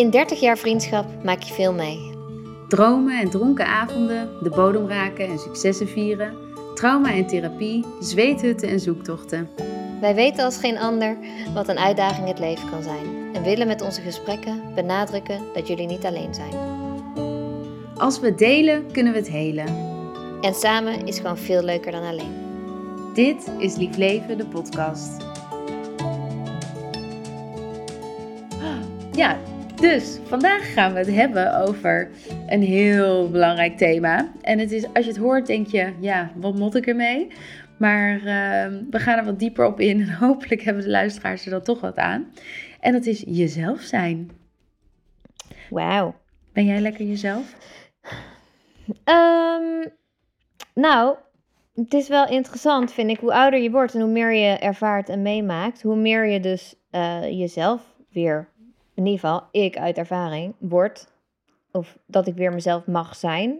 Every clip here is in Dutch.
In 30 jaar vriendschap maak je veel mee. Dromen en dronken avonden, de bodem raken en successen vieren, trauma en therapie, zweethutten en zoektochten. Wij weten als geen ander wat een uitdaging het leven kan zijn en willen met onze gesprekken benadrukken dat jullie niet alleen zijn. Als we delen, kunnen we het helen. En samen is gewoon veel leuker dan alleen. Dit is Lief Leven, de podcast. Ja, dus vandaag gaan we het hebben over een heel belangrijk thema. En het is, als je het hoort, denk je, ja, wat moet ik ermee? Maar uh, we gaan er wat dieper op in en hopelijk hebben de luisteraars er dan toch wat aan. En dat is jezelf zijn. Wauw. Ben jij lekker jezelf? Ehm, nou, het is wel interessant, vind ik. Hoe ouder je wordt en hoe meer je ervaart en meemaakt, hoe meer je dus uh, jezelf weer, in ieder geval ik uit ervaring, word. Of dat ik weer mezelf mag zijn.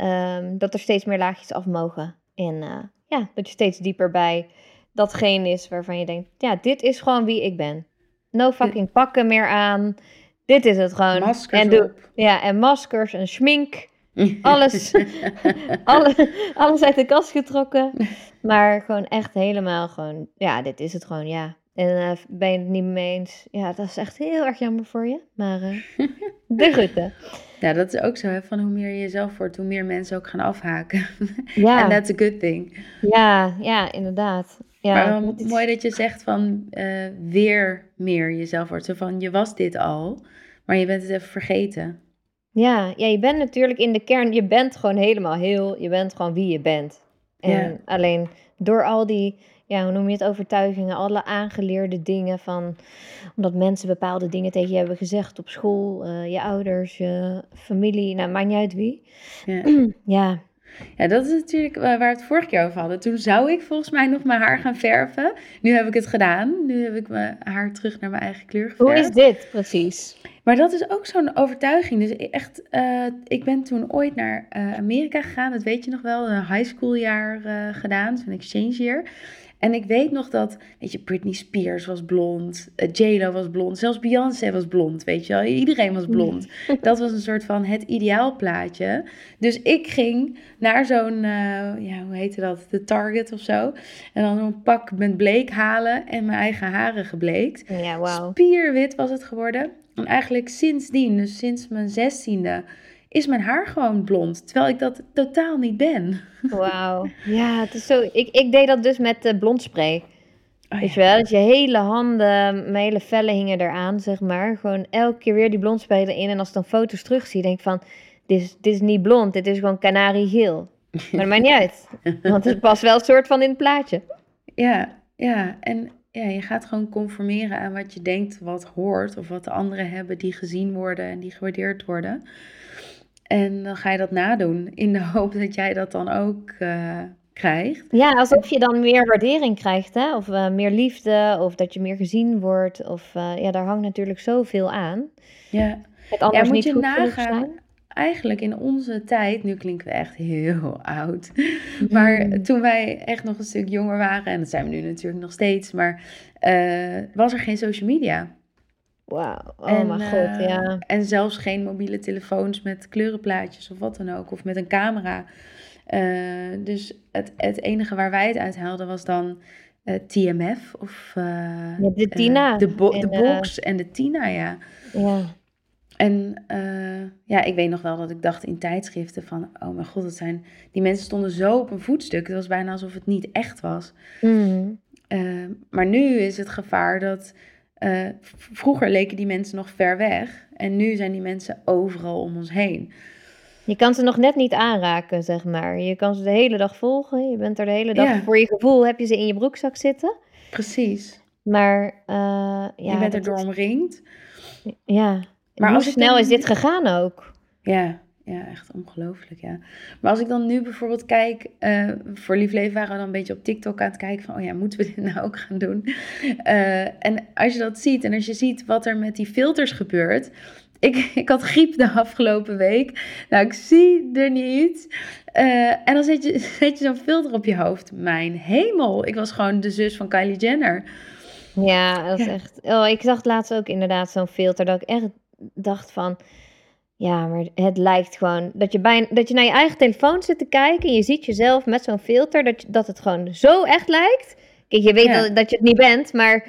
Um, dat er steeds meer laagjes af mogen. En uh, ja, dat je steeds dieper bij datgene is waarvan je denkt: ja, dit is gewoon wie ik ben. No fucking pakken meer aan. Dit is het gewoon. Maskers en doe, Ja, en maskers en schmink. Alles, alle, alles uit de kast getrokken. Maar gewoon echt helemaal gewoon, ja, dit is het gewoon, ja. En uh, ben je het niet mee eens? Ja, dat is echt heel erg jammer voor je. Maar uh, de groeten. Ja, dat is ook zo, hè, van hoe meer je jezelf wordt, hoe meer mensen ook gaan afhaken. Ja. And that's a good thing. Ja, ja, inderdaad. Ja, maar wel mooi dat je zegt van uh, weer meer jezelf wordt. Zo van, je was dit al, maar je bent het even vergeten. Ja, ja, je bent natuurlijk in de kern, je bent gewoon helemaal heel, je bent gewoon wie je bent. En Ja. alleen door al die, ja, hoe noem je het, overtuigingen, alle aangeleerde dingen van, omdat mensen bepaalde dingen tegen je hebben gezegd op school, eh, je ouders, je familie, nou, maakt niet uit wie. Ja. Ja, Ja, dat is natuurlijk waar we het vorige keer over hadden. Toen zou ik volgens mij nog mijn haar gaan verven. Nu heb ik het gedaan. Nu heb ik mijn haar terug naar mijn eigen kleur geverfd. hoe is dit precies? Maar dat is ook zo'n overtuiging. Dus echt, eh, ik ben toen ooit naar eh, Amerika gegaan. Dat weet je nog wel. Een high school jaar gedaan. Zo'n exchange year. En ik weet nog dat, weet je, Britney Spears was blond. uh, J-Lo was blond. Zelfs Beyoncé was blond, weet je wel. Iedereen was blond. Dat was een soort van het ideaalplaatje. Dus ik ging naar zo'n, eh, ja, hoe heette dat? De Target of zo. En dan zo'n pak met bleek halen en mijn eigen haren gebleekt. Ja, wauw. Spierwit was het geworden. En eigenlijk sindsdien, dus sinds mijn zestiende, is mijn haar gewoon blond. Terwijl ik dat totaal niet ben. Wauw. Ja, het is zo, ik, ik deed dat dus met uh, blondspray. Oh, Weet je wel, dat je hele handen, mijn hele vellen hingen eraan, zeg maar. Gewoon elke keer weer die blondspray erin. En als ik dan foto's terugzie, denk ik van, dit is, dit is niet blond, dit is gewoon kanariegeel. Maar dat maakt niet uit, want het past wel een soort van in het plaatje. Ja, ja. En ja, je gaat gewoon conformeren aan wat je denkt wat hoort. Of wat de anderen hebben die gezien worden en die gewaardeerd worden. En dan ga je dat nadoen in de hoop dat jij dat dan ook uh, krijgt. Ja, alsof je dan meer waardering krijgt, hè? Of uh, meer liefde, of dat je meer gezien wordt. Of uh, ja, daar hangt natuurlijk zoveel aan. Ja, het anders ja moet niet je nagaan. Eigenlijk in onze tijd, nu klinken we echt heel oud. Maar mm. toen wij echt nog een stuk jonger waren, en dat zijn we nu natuurlijk nog steeds, maar was er geen social media. Wauw, oh en, mijn god, ja. En zelfs geen mobiele telefoons met kleurenplaatjes of wat dan ook, of met een camera. Uh, dus het, het enige waar wij het uit haalden was dan uh, TMF of... Uh, ja, de Tina. de, bo en, de box en de Tina, ja. Ja. En ja, ik weet nog wel dat ik dacht in tijdschriften van... Oh mijn god, het zijn... Die mensen stonden zo op een voetstuk. Het was bijna alsof het niet echt was. Mm. maar nu is het gevaar dat... Uh, vroeger leken die mensen nog ver weg en nu zijn die mensen overal om ons heen. Je kan ze nog net niet aanraken, zeg maar. Je kan ze de hele dag volgen. Je bent er de hele dag. Ja. Voor je gevoel heb je ze in je broekzak zitten. Precies. Maar uh, ja, je bent er door omringd. Ja. Maar Hoe als snel is dit gegaan ook? Ja, ja, echt ongelooflijk, ja. Maar als ik dan nu bijvoorbeeld kijk, eh, voor Lief Leven waren we dan een beetje op TikTok aan het kijken van, oh ja, moeten we dit nou ook gaan doen? Eh, en als je dat ziet en als je ziet wat er met die filters gebeurt. Ik, ik had griep de afgelopen week. Nou, ik zie er niet. Eh, en dan zet je, zet je zo'n filter op je hoofd. Mijn hemel, ik was gewoon de zus van Kylie Jenner. Ja, dat is Ja. echt... Oh, ik zag laatst ook inderdaad zo'n filter dat ik echt dacht van, ja, maar het lijkt gewoon dat je, bijna, dat je naar je eigen telefoon zit te kijken en je ziet jezelf met zo'n filter, dat, dat het gewoon zo echt lijkt. Kijk, je weet Ja. dat, dat je het niet bent, maar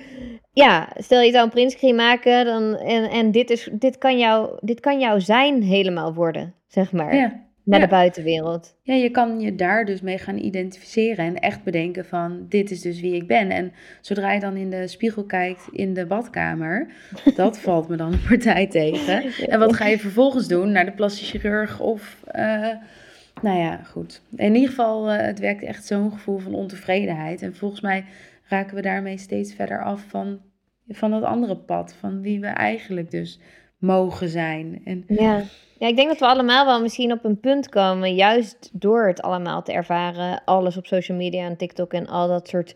ja, stel je zou een printscreen maken dan, en, en dit, is, dit, kan jou, dit kan jouw zijn helemaal worden, zeg maar, Ja. Naar Ja. de buitenwereld. Ja, je kan je daar dus mee gaan identificeren en echt bedenken van dit is dus wie ik ben. En zodra je dan in de spiegel kijkt in de badkamer, dat valt me dan een partij tegen. En wat ga je vervolgens doen? Naar de plastic chirurg of... eh, nou ja, goed. In ieder geval, eh, het werkt echt zo'n gevoel van ontevredenheid. En volgens mij raken we daarmee steeds verder af van, van dat andere pad. Van wie we eigenlijk dus mogen zijn. En Ja. ja, ik denk dat we allemaal wel misschien op een punt komen, juist door het allemaal te ervaren, alles op social media en TikTok en al dat soort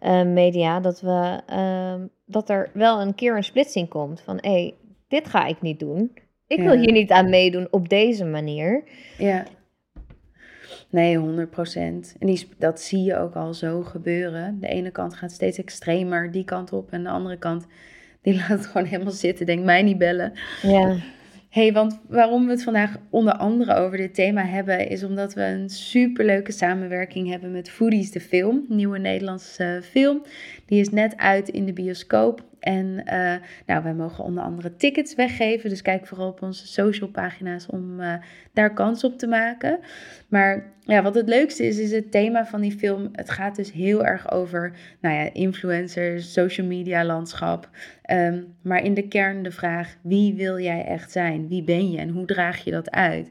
eh, media, dat, we, ehm, dat er wel een keer een splitsing komt van, hé, hey, dit ga ik niet doen. Ik wil Ja. hier niet aan meedoen op deze manier. Ja. Nee, 100 procent. En die, dat zie je ook al zo gebeuren. De ene kant gaat steeds extremer die kant op. En de andere kant, die laat het gewoon helemaal zitten. Denk mij niet bellen. Ja, hey, want waarom we het vandaag onder andere over dit thema hebben... is omdat we een superleuke samenwerking hebben met Foodies de Film. Een nieuwe Nederlandse eh, film. Die is net uit in de bioscoop. En eh, nou, wij mogen onder andere tickets weggeven. Dus kijk vooral op onze social pagina's om eh, daar kans op te maken. Maar ja, wat het leukste is, is het thema van die film. Het gaat dus heel erg over nou ja, influencers, social media landschap. Ehm, maar in de kern de vraag, wie wil jij echt zijn? Wie ben je en hoe draag je dat uit?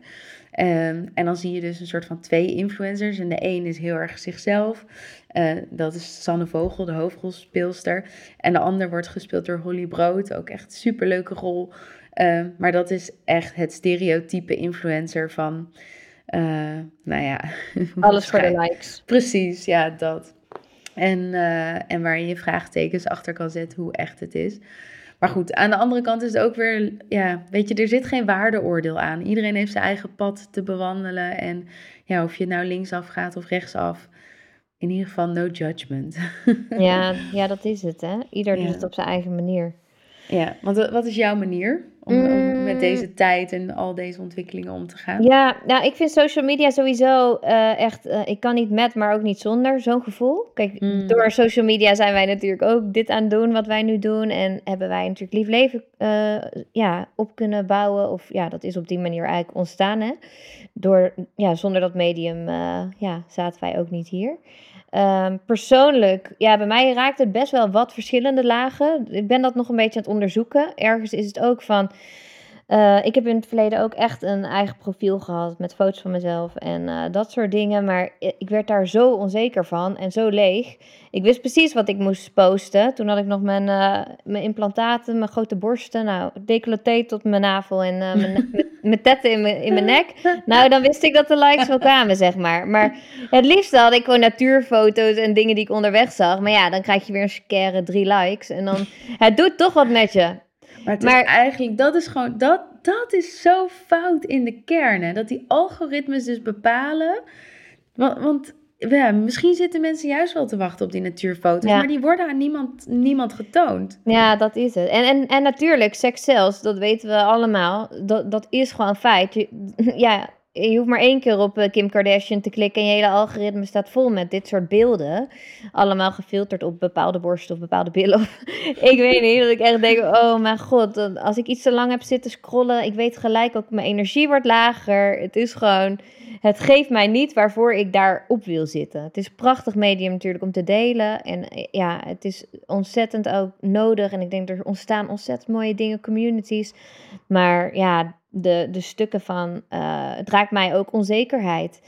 Ehm, en dan zie je dus een soort van twee influencers. En de een is heel erg zichzelf. Eh, dat is Sanne Vogel, de hoofdrolspeelster. En de ander wordt gespeeld door Holly Brood. Ook echt een superleuke rol. Ehm, maar dat is echt het stereotype influencer van... eh, nou ja... alles voor de likes. Precies, ja, dat. En, eh, en waar je je vraagtekens achter kan zetten hoe echt het is. Maar goed, aan de andere kant is het ook weer, ja, weet je, er zit geen waardeoordeel aan. Iedereen heeft zijn eigen pad te bewandelen. En ja, of je nou linksaf gaat of rechtsaf, in ieder geval no judgment. Ja, ja, dat is het, hè. Ieder doet het op zijn eigen manier. Ja, want wat- is jouw manier om, om met Mm. deze tijd en al deze ontwikkelingen om te gaan? Ja, nou, ik vind social media sowieso eh, echt, eh, ik kan niet met, maar ook niet zonder, zo'n gevoel. Kijk, Mm. door social media zijn wij natuurlijk ook dit aan het doen wat wij nu doen. En hebben wij natuurlijk lief leven eh, ja, op kunnen bouwen. Of ja, dat is op die manier eigenlijk ontstaan, hè. Door, ja, zonder dat medium, ja, zaten wij ook niet hier. Ehm, persoonlijk, ja, bij mij raakt het best wel wat verschillende lagen. Ik ben dat nog een beetje aan het onderzoeken. Ergens is het ook van, eh, ik heb in het verleden ook echt een eigen profiel gehad met foto's van mezelf en eh, dat soort dingen. Maar ik werd daar zo onzeker van en zo leeg. Ik wist precies wat ik moest posten. Toen had ik nog mijn, eh, mijn implantaten, mijn grote borsten, nou, decolleté tot mijn navel en mijn, mijn, tetten in mijn, in mijn nek. Nou, dan wist ik dat de likes wel kwamen, zeg maar. Maar het liefste had ik gewoon natuurfoto's en dingen die ik onderweg zag. Maar ja, dan krijg je weer een scare drie likes. En dan, het doet toch wat met je. Maar het Maar- is eigenlijk, dat is gewoon, dat, dat is zo fout in de kern. Dat die algoritmes dus bepalen. Want, want ja, misschien zitten mensen juist wel te wachten op die natuurfoto's. Ja. Maar die worden aan niemand, niemand getoond. Ja, dat is het. En, en, en natuurlijk, seks zelfs, dat weten we allemaal. Dat, dat is gewoon feit. Je, ja, je hoeft maar één keer op eh, Kim Kardashian te klikken en je hele algoritme staat vol met dit soort beelden. Allemaal gefilterd op bepaalde borsten of bepaalde billen. Ik weet niet, dat ik echt denk, oh mijn god, als ik iets te lang heb zitten scrollen, ik weet gelijk ook, mijn energie wordt lager. Het is gewoon, het geeft mij niet waarvoor ik daarop wil zitten. Het is een prachtig medium natuurlijk om te delen. En eh, ja, het is ontzettend ook nodig. En ik denk er ontstaan ontzettend mooie dingen, communities. Maar ja, de, de stukken van, eh, het raakt mij ook onzekerheid.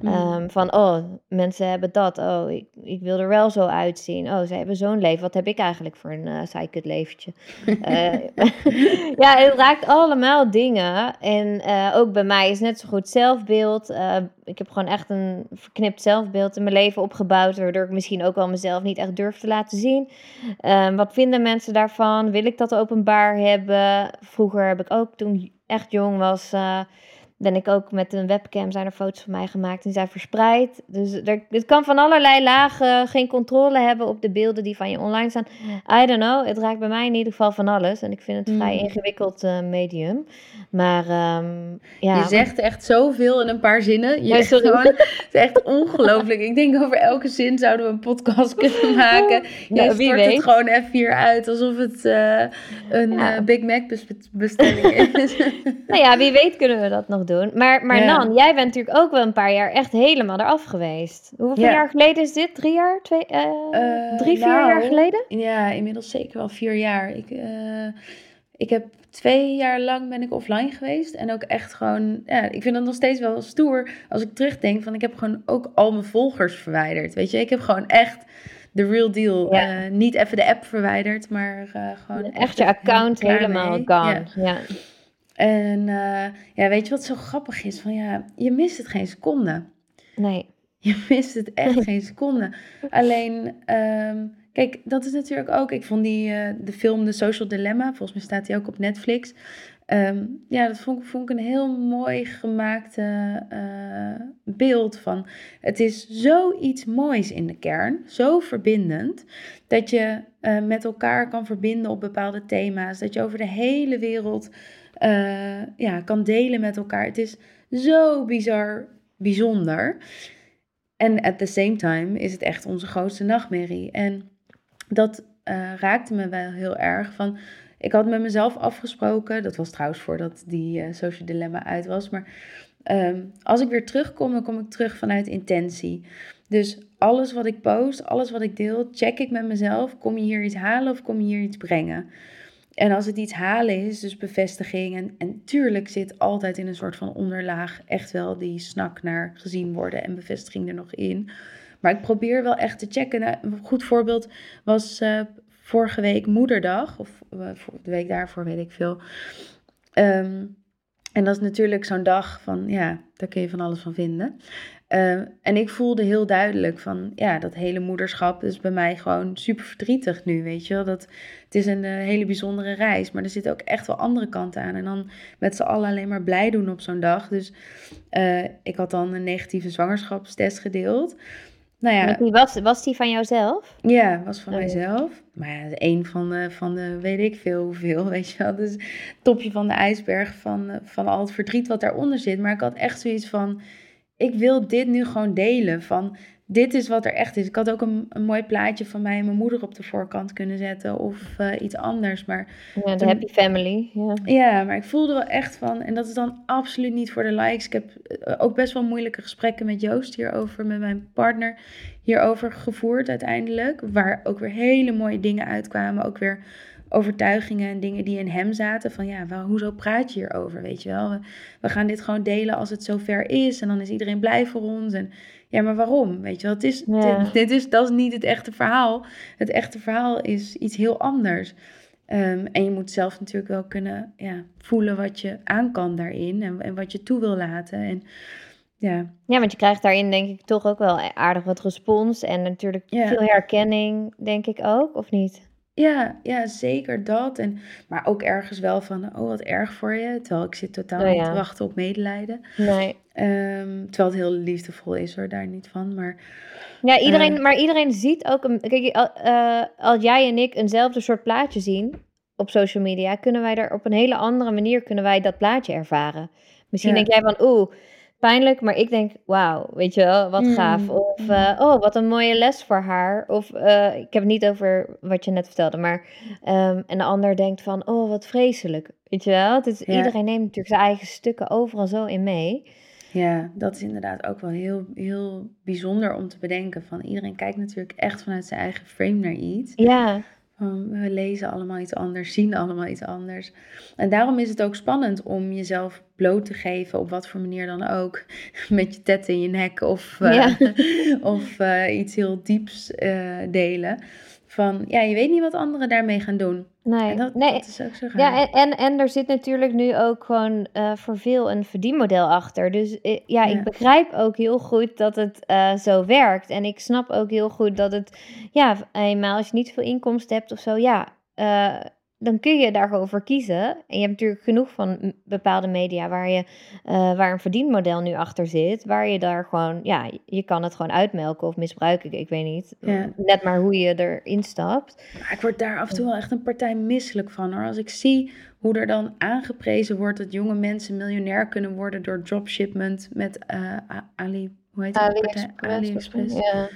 Mm. Ehm, van, oh, mensen hebben dat. Oh, ik, ik wil er wel zo uitzien. Oh, zij hebben zo'n leven. Wat heb ik eigenlijk voor een uh, saai leventje? Eh, ja, het raakt allemaal dingen. En ook bij mij is net zo goed zelfbeeld. Ik heb gewoon echt een verknipt zelfbeeld in mijn leven opgebouwd. Waardoor ik misschien ook wel mezelf niet echt durf te laten zien. Ehm, wat vinden mensen daarvan? Wil ik dat openbaar hebben? Vroeger heb ik ook, toen echt jong was... eh, ben ik ook met een webcam, zijn er foto's van mij gemaakt en zijn verspreid. Dus er, het kan van allerlei lagen geen controle hebben op de beelden die van je online staan. I don't know, het raakt bij mij in ieder geval van alles. En ik vind het een vrij Mm. ingewikkeld eh, medium. Maar ehm, ja, je zegt echt zoveel in een paar zinnen. Je Ja, sorry. gewoon, het is echt ongelooflijk. Ik denk over elke zin zouden we een podcast kunnen maken. Jij Nou, stort weet. het gewoon even hier uit alsof het eh, een Ja. eh, Big Mac bes- bestelling is. Nou ja, wie weet kunnen we dat nog doen. Maar, maar Ja. Nan, jij bent natuurlijk ook wel een paar jaar echt helemaal eraf geweest. Hoeveel Ja. jaar geleden is dit? Drie jaar? Twee, eh, Eh, drie, vier nou, jaar geleden? Ja, inmiddels zeker wel vier jaar. Ik, eh, ik heb twee jaar lang ben ik offline geweest. En ook echt gewoon, ja, ik vind dat nog steeds wel stoer als ik terugdenk van ik heb gewoon ook al mijn volgers verwijderd. Weet je, ik heb gewoon echt de real deal. Ja. Niet even de app verwijderd, maar gewoon Echt je account helemaal mee. gone. Ja. En eh, ja, weet je wat zo grappig is? Van ja, je mist het geen seconde. Nee. Je mist het echt geen seconde. Alleen, ehm, kijk, dat is natuurlijk ook. Ik vond die, eh, de film The Social Dilemma, volgens mij staat die ook op Netflix. Ehm, ja, dat vond, ik- vond ik een heel mooi gemaakte eh, beeld van. Het is zoiets moois in de kern, zo verbindend, dat je met elkaar kan verbinden op bepaalde thema's. Dat je over de hele wereld eh, ja, kan delen met elkaar. Het is zo bizar bijzonder. En at the same time is het echt onze grootste nachtmerrie. En dat eh, raakte me wel heel erg. Van, ik had met mezelf afgesproken, dat was trouwens voordat die eh, social dilemma uit was, maar ehm, als ik weer terugkom, dan kom ik terug vanuit intentie. Dus alles wat ik post, alles wat ik deel, check ik met mezelf. Kom je hier iets halen of kom je hier iets brengen? En als het iets halen is, dus bevestiging. En, en tuurlijk zit altijd in een soort van onderlaag echt wel die snak naar gezien worden en bevestiging er nog in. Maar ik probeer wel echt te checken. Nou, Een goed voorbeeld was eh, vorige week Moederdag, of eh, de week daarvoor weet ik veel. Ehm, en dat is natuurlijk zo'n dag van, ja, daar kun je van alles van vinden. Eh, en ik voelde heel duidelijk van, ja, dat hele moederschap is bij mij gewoon super verdrietig nu, weet je wel. Dat, het is een eh, hele bijzondere reis, maar er zitten ook echt wel andere kanten aan. En dan met z'n allen alleen maar blij doen op zo'n dag. Dus eh, ik had dan een negatieve zwangerschapstest gedeeld. Nou ja, was, was die van jouzelf? ja, was van Oh, mijzelf. Maar ja, één van de, van de weet ik veel hoeveel, weet je wel. Dus topje van de ijsberg van, eh, van al het verdriet wat daaronder zit. Maar ik had echt zoiets van, ik wil dit nu gewoon delen. Van, dit is wat er echt is. Ik had ook een, een mooi plaatje van mij en mijn moeder op de voorkant kunnen zetten. Of eh, iets anders, maar... Ja, de Toen- happy family. Ja. Ja, maar ik voelde wel echt van, en dat is dan absoluut niet voor de likes. Ik heb eh, ook best wel moeilijke gesprekken met Joost hierover, met mijn partner hierover gevoerd uiteindelijk. Waar ook weer hele mooie dingen uitkwamen. Ook weer overtuigingen en dingen die in hem zaten. Van ja, wel, hoezo praat je hierover, weet je wel? We, we gaan dit gewoon delen als het zover is. En dan is iedereen blij voor ons. En ja, maar waarom? Weet je wel, het is, Ja. dit, dit is, dat is niet het echte verhaal. Het echte verhaal is iets heel anders. Ehm, en je moet zelf natuurlijk wel kunnen ja, voelen wat je aan kan daarin en, en wat je toe wil laten. En ja, ja, want je krijgt daarin denk ik toch ook wel aardig wat respons. En natuurlijk Ja. veel herkenning, denk ik ook, of niet? Ja, ja, zeker dat. En, maar ook ergens wel van, oh wat erg voor je. Terwijl ik zit totaal Oh, niet te wachten op medelijden. Nee. Ehm, terwijl het heel liefdevol is hoor, daar niet van. Maar Ja, iedereen, Eh. maar iedereen ziet ook een. Kijk, eh, als jij en ik eenzelfde soort plaatje zien op social media, kunnen wij er op een hele andere manier kunnen wij dat plaatje ervaren. Misschien Ja. denk jij van, oeh, pijnlijk, maar ik denk, wauw, weet je wel, wat Mm, gaaf. Of, mm. eh, oh, wat een mooie les voor haar. Of, eh, ik heb het niet over wat je net vertelde, maar, ehm, en de ander denkt van, oh, wat vreselijk. Weet je wel, het is, Ja. iedereen neemt natuurlijk zijn eigen stukken overal zo in mee. ja, dat is inderdaad ook wel heel, heel bijzonder om te bedenken. Van iedereen kijkt natuurlijk echt vanuit zijn eigen frame naar iets. Ja, we lezen allemaal iets anders, zien allemaal iets anders. En daarom is het ook spannend om jezelf bloot te geven, op wat voor manier dan ook. Met je tet in je nek of, eh, of eh, iets heel dieps eh, delen. Van, ja, je weet niet wat anderen daarmee gaan doen. nee. En dat, nee, dat is ook zo raar. Ja, en, en, en er zit natuurlijk nu ook gewoon eh, voor veel een verdienmodel achter. Dus eh, ja, Ja. ik begrijp ook heel goed dat het eh, zo werkt. En ik snap ook heel goed dat het, ja, eenmaal als je niet veel inkomsten hebt of zo, ja, dan kun je daar gewoon voor kiezen. En je hebt natuurlijk genoeg van bepaalde media waar, je, eh, waar een verdienmodel nu achter zit. Waar je daar gewoon, ja, je kan het gewoon uitmelken of misbruiken. Ik weet niet. Ja. Net maar hoe je erin stapt. Maar ik word daar af en toe wel echt een partij misselijk van hoor. Als ik zie hoe er dan aangeprezen wordt dat jonge mensen miljonair kunnen worden door dropshipment met eh, Ali, hoe heet die partij? AliExpress. Ja.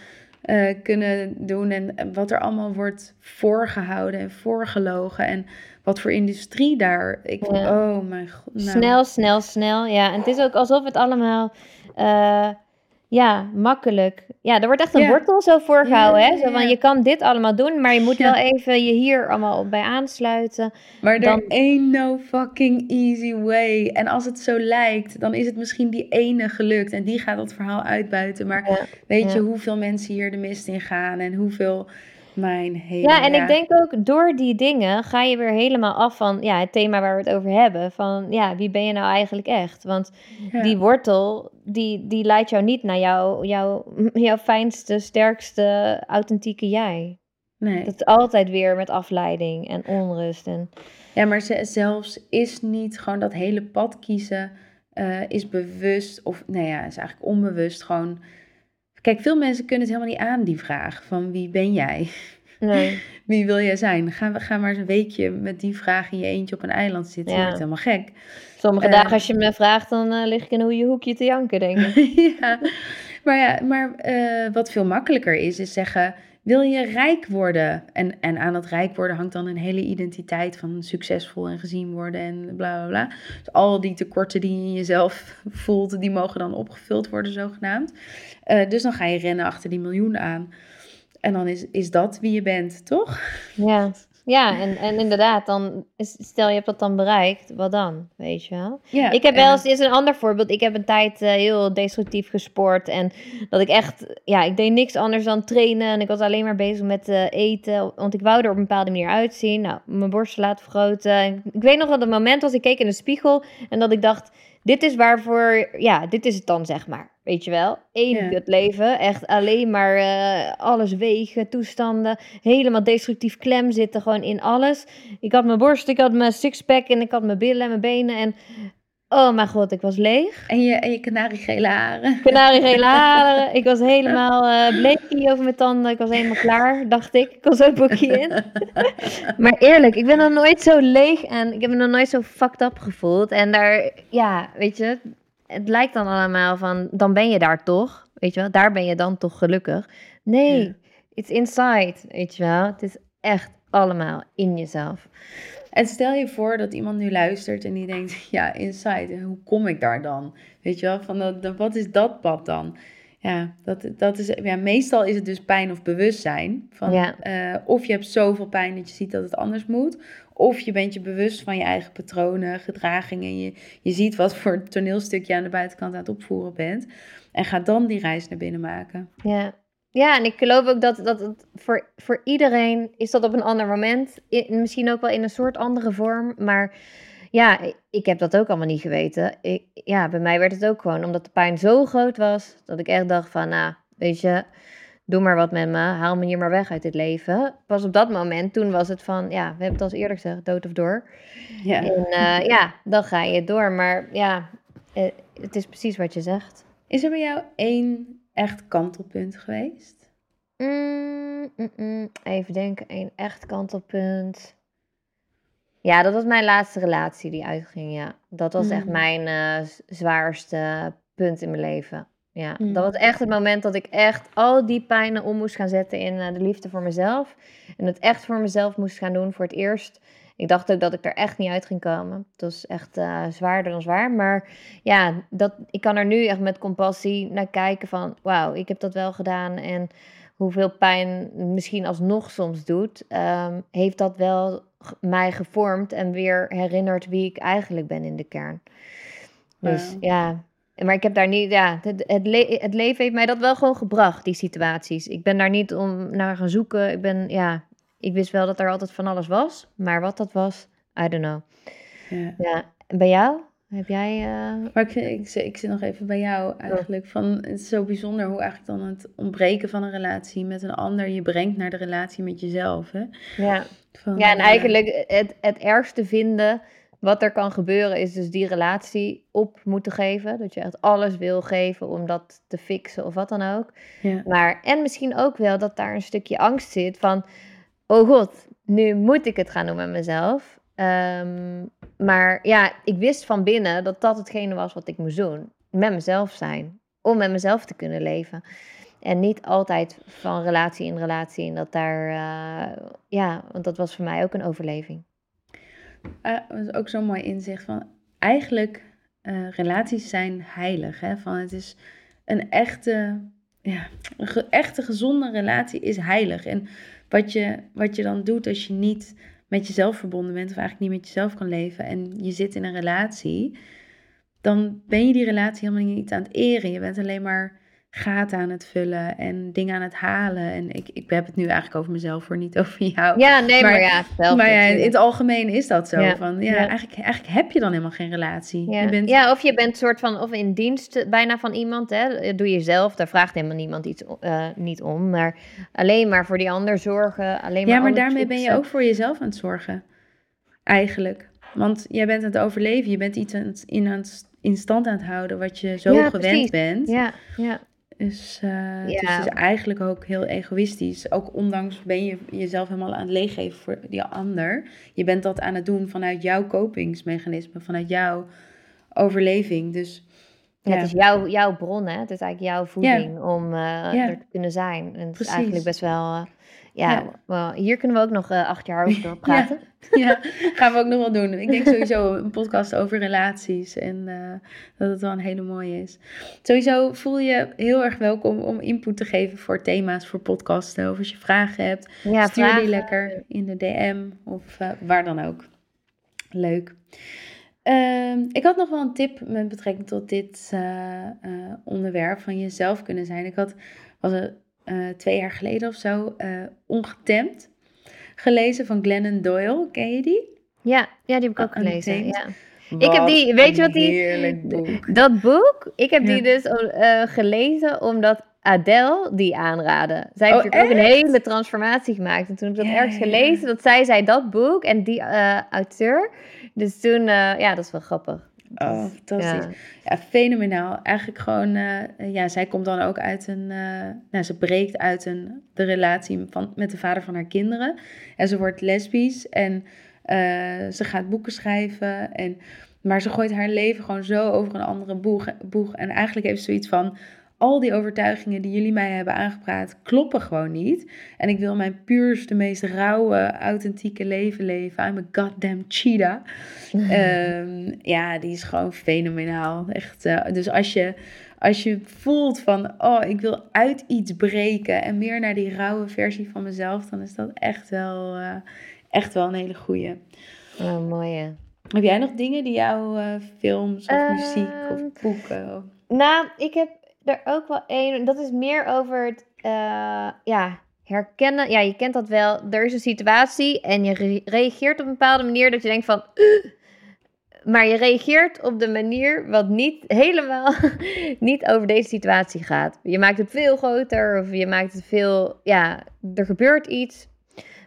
Eh, kunnen doen en wat er allemaal wordt voorgehouden en voorgelogen en wat voor industrie daar. Ik, Ja. Oh mijn god. nou. Snel, snel, snel. Ja, en het is ook alsof het allemaal, eh, ja, makkelijk. Ja, er wordt echt een Ja. wortel zo voorgehouden, Ja, hè? Zo van, ja. je kan dit allemaal doen, maar je moet wel even je hier allemaal bij aansluiten. Maar Dan- er ain't no fucking easy way. En als het zo lijkt, dan is het misschien die ene gelukt. En die gaat dat verhaal uitbuiten. Maar weet je hoeveel mensen hier de mist in gaan en hoeveel mijn hele. Ja, en ik denk ook door die dingen ga je weer helemaal af van ja, het thema waar we het over hebben. Van ja, wie ben je nou eigenlijk echt? Want Ja. die wortel, die, die leidt jou niet naar jouw, jouw, jouw fijnste, sterkste, authentieke jij. Nee. Dat is altijd weer met afleiding en onrust. En, Ja, maar ze- zelfs is niet gewoon dat hele pad kiezen, eh, is bewust, of nou ja, is eigenlijk onbewust gewoon. Kijk, veel mensen kunnen het helemaal niet aan, die vraag van wie ben jij? nee, Wie wil jij zijn? Ga, ga maar eens een weekje met die vraag in je eentje op een eiland zitten. Ja. Je wordt helemaal gek. sommige Eh. dagen als je me vraagt, dan eh, lig ik in een goede hoekje te janken, denk ik. ja, maar, ja, maar eh, wat veel makkelijker is, is zeggen: wil je rijk worden? En, en aan dat rijk worden hangt dan een hele identiteit van succesvol en gezien worden en bla bla bla. Dus al die tekorten die je in jezelf voelt, die mogen dan opgevuld worden, zogenaamd. Eh, dus dan ga je rennen achter die miljoen aan. En dan is, is dat wie je bent, toch? Ja, ja en, en inderdaad, dan is, stel je hebt dat dan bereikt, wat dan? Weet je wel? Ja, Ik heb wel eens, is een ander voorbeeld. Ik heb een tijd eh, heel destructief gesport. En dat ik echt, ja, ik deed niks anders dan trainen. En ik was alleen maar bezig met eh, eten. Want ik wou er op een bepaalde manier uitzien. Nou, mijn borsten laten vergroten. En ik weet nog dat het moment was, ik keek in de spiegel. En dat ik dacht, dit is waarvoor, ja, dit is het dan, zeg maar. Weet je wel? Eén Ja. kut leven. Echt alleen maar eh, alles wegen, toestanden. Helemaal destructief klem zitten, gewoon in alles. Ik had mijn borst, ik had mijn sixpack en ik had mijn billen en mijn benen. En oh mijn god, ik was leeg. En je, en je kanariegele haren. Kanariegele haren. Ik was helemaal eh bleekie over mijn tanden. Ik was helemaal klaar, dacht ik. Ik was ook boekje in. maar eerlijk, ik ben nog nooit zo leeg en ik heb me nog nooit zo fucked up gevoeld. En daar, ja, weet je, het lijkt dan allemaal van, dan ben je daar toch. Weet je wel, daar ben je dan toch gelukkig. Nee, Ja. it's inside, weet je wel. Het is echt allemaal in jezelf. En stel je voor dat iemand nu luistert en die denkt, ja, inside, hoe kom ik daar dan? Weet je wel, van dat, wat is dat pad dan? Ja, dat, dat is, ja, meestal is het dus pijn of bewustzijn. Van, Ja. eh, of je hebt zoveel pijn dat je ziet dat het anders moet. Of je bent je bewust van je eigen patronen, gedragingen. Je, je ziet wat voor toneelstuk je aan de buitenkant aan het opvoeren bent. En ga dan die reis naar binnen maken. Ja. Ja, en ik geloof ook dat, dat voor, voor iedereen is dat op een ander moment. Misschien ook wel in een soort andere vorm. Maar ja, ik heb dat ook allemaal niet geweten. Ik, ja, bij mij werd het ook gewoon omdat de pijn zo groot was. Dat ik echt dacht van, nou, weet je, doe maar wat met me. Haal me hier maar weg uit dit leven. Pas op dat moment, toen was het van, ja, we hebben het al eerder gezegd, dood of door. Ja. En eh, ja, dan ga je door. Maar ja, eh, het is precies wat je zegt. Is er bij jou één echt kantelpunt geweest? Mm, mm, mm. Even denken, een echt kantelpunt. Ja, dat was mijn laatste relatie die uitging, ja. Dat was echt mijn eh, zwaarste punt in mijn leven. Ja, Mm. dat was echt het moment dat ik echt al die pijnen om moest gaan zetten in eh, de liefde voor mezelf. En het echt voor mezelf moest gaan doen voor het eerst. Ik dacht ook dat ik er echt niet uit ging komen. Het was echt eh, zwaarder dan zwaar. Maar ja, dat, ik kan er nu echt met compassie naar kijken van... Wauw, ik heb dat wel gedaan. En hoeveel pijn misschien alsnog soms doet... ehm, heeft dat wel mij gevormd en weer herinnerd wie ik eigenlijk ben in de kern. Dus ja, maar ik heb daar niet, ja, het, het, le- het leven heeft mij dat wel gewoon gebracht, die situaties. Ik ben daar niet om naar gaan zoeken. Ik ben, ja, ik wist wel dat er altijd van alles was, maar wat dat was, I don't know. Ja. Ja, en bij jou? Heb jij... Uh... Maar ik, ik, ik, zit nog even bij jou eigenlijk. Van, het is zo bijzonder hoe eigenlijk dan het ontbreken van een relatie met een ander je brengt naar de relatie met jezelf. Hè? Ja. ja, en eigenlijk het, het ergste vinden wat er kan gebeuren is dus die relatie op moeten geven. Dat je echt alles wil geven om dat te fixen of wat dan ook. Ja. Maar, en misschien ook wel dat daar een stukje angst zit van... Oh god, nu moet ik het gaan doen met mezelf. Ehm, maar ja, ik wist van binnen dat dat hetgene was wat ik moest doen. Met mezelf zijn. Om met mezelf te kunnen leven. En niet altijd van relatie in relatie. En dat daar, uh, ja, want dat was voor mij ook een overleving. Uh, dat is ook zo'n mooi inzicht van eigenlijk uh, relaties zijn heilig. Hè? Van het is een echte, ja, een echte gezonde relatie is heilig. En wat je, wat je dan doet als je niet met jezelf verbonden bent of eigenlijk niet met jezelf kan leven en je zit in een relatie, dan ben je die relatie helemaal niet aan het eren. Je bent alleen maar gaten aan het vullen en dingen aan het halen. En ik, ik heb het nu eigenlijk over mezelf, voor niet over jou. Ja, nee, maar, ja, zelf Maar ja, in het algemeen is dat zo. Ja. Van, ja, Eigenlijk, eigenlijk heb je dan helemaal geen relatie. Ja, je bent... ja of je bent soort van, of in dienst bijna van iemand, hè. Doe je zelf, daar vraagt helemaal niemand iets uh, niet om. Maar alleen maar voor die ander zorgen, alleen maar Ja, maar daarmee ben je ook voor jezelf aan het zorgen. Eigenlijk. Want jij bent aan het overleven, je bent iets aan het, in, aan het, in stand aan het houden wat je zo gewend precies. bent. Ja, ja. Dus uh, het is dus eigenlijk ook heel egoïstisch. Ook ondanks ben je jezelf helemaal aan het leeggeven voor die ander. Je bent dat aan het doen vanuit jouw kopingsmechanisme, vanuit jouw overleving. Dus ja. het is jouw, jouw bron, hè? Het is eigenlijk jouw voeding om uh, er te kunnen zijn. En het is eigenlijk best wel... Uh, ja, Well, hier kunnen we ook nog uh, acht jaar over doorpraten. Ja. gaan we ook nog wel doen. Ik denk sowieso een podcast over relaties en dat het wel een hele mooie is. Sowieso voel je heel erg welkom om input te geven voor thema's, voor podcasten. Of als je vragen hebt, ja, stuur vragen. die lekker in de DM of waar dan ook. Leuk. Ehm, ik had nog wel een tip met betrekking tot dit uh, onderwerp van jezelf kunnen zijn. Ik had, was het uh, twee jaar geleden of zo, Ongetemd gelezen van Glennon Doyle. Ken je die? Ja, ja die heb ik ook gelezen. Ja. ik heb die, weet je wat die. Heerlijk boek. Dat boek, ik heb die dus gelezen omdat Adele die aanraden. Zij heeft oh, ook een hele transformatie gemaakt. En toen heb ik dat ergens gelezen, dat zij zei dat boek en die auteur dus toen, uh, ja, dat is wel grappig. Oh, fantastisch. Ja, fenomenaal. Eigenlijk gewoon, uh, ja, zij komt dan ook uit een, uh, nou, ze breekt uit een, de relatie van, met de vader van haar kinderen. En ze wordt lesbisch en ze gaat boeken schrijven. En, maar ze gooit haar leven gewoon zo over een andere boeg. boeg. En eigenlijk heeft ze zoiets van, al die overtuigingen die jullie mij hebben aangepraat kloppen gewoon niet. En ik wil mijn puurste, meest rauwe, authentieke leven leven. I'm a goddamn cheetah. um, ja, die is gewoon fenomenaal. Echt. Uh, dus als je, als je voelt van, oh, ik wil uit iets breken en meer naar die rauwe versie van mezelf, dan is dat echt wel, uh, echt wel een hele goeie. Oh, mooi Heb jij nog dingen die jou uh, films of muziek of ehm, boeken? Nou, ik heb er ook wel één. Dat is meer over het uh, ja, herkennen. Ja, je kent dat wel. Er is een situatie en je reageert op een bepaalde manier dat je denkt van. maar je reageert op de manier wat niet helemaal niet over deze situatie gaat. Je maakt het veel groter of je maakt het veel. Ja, er gebeurt iets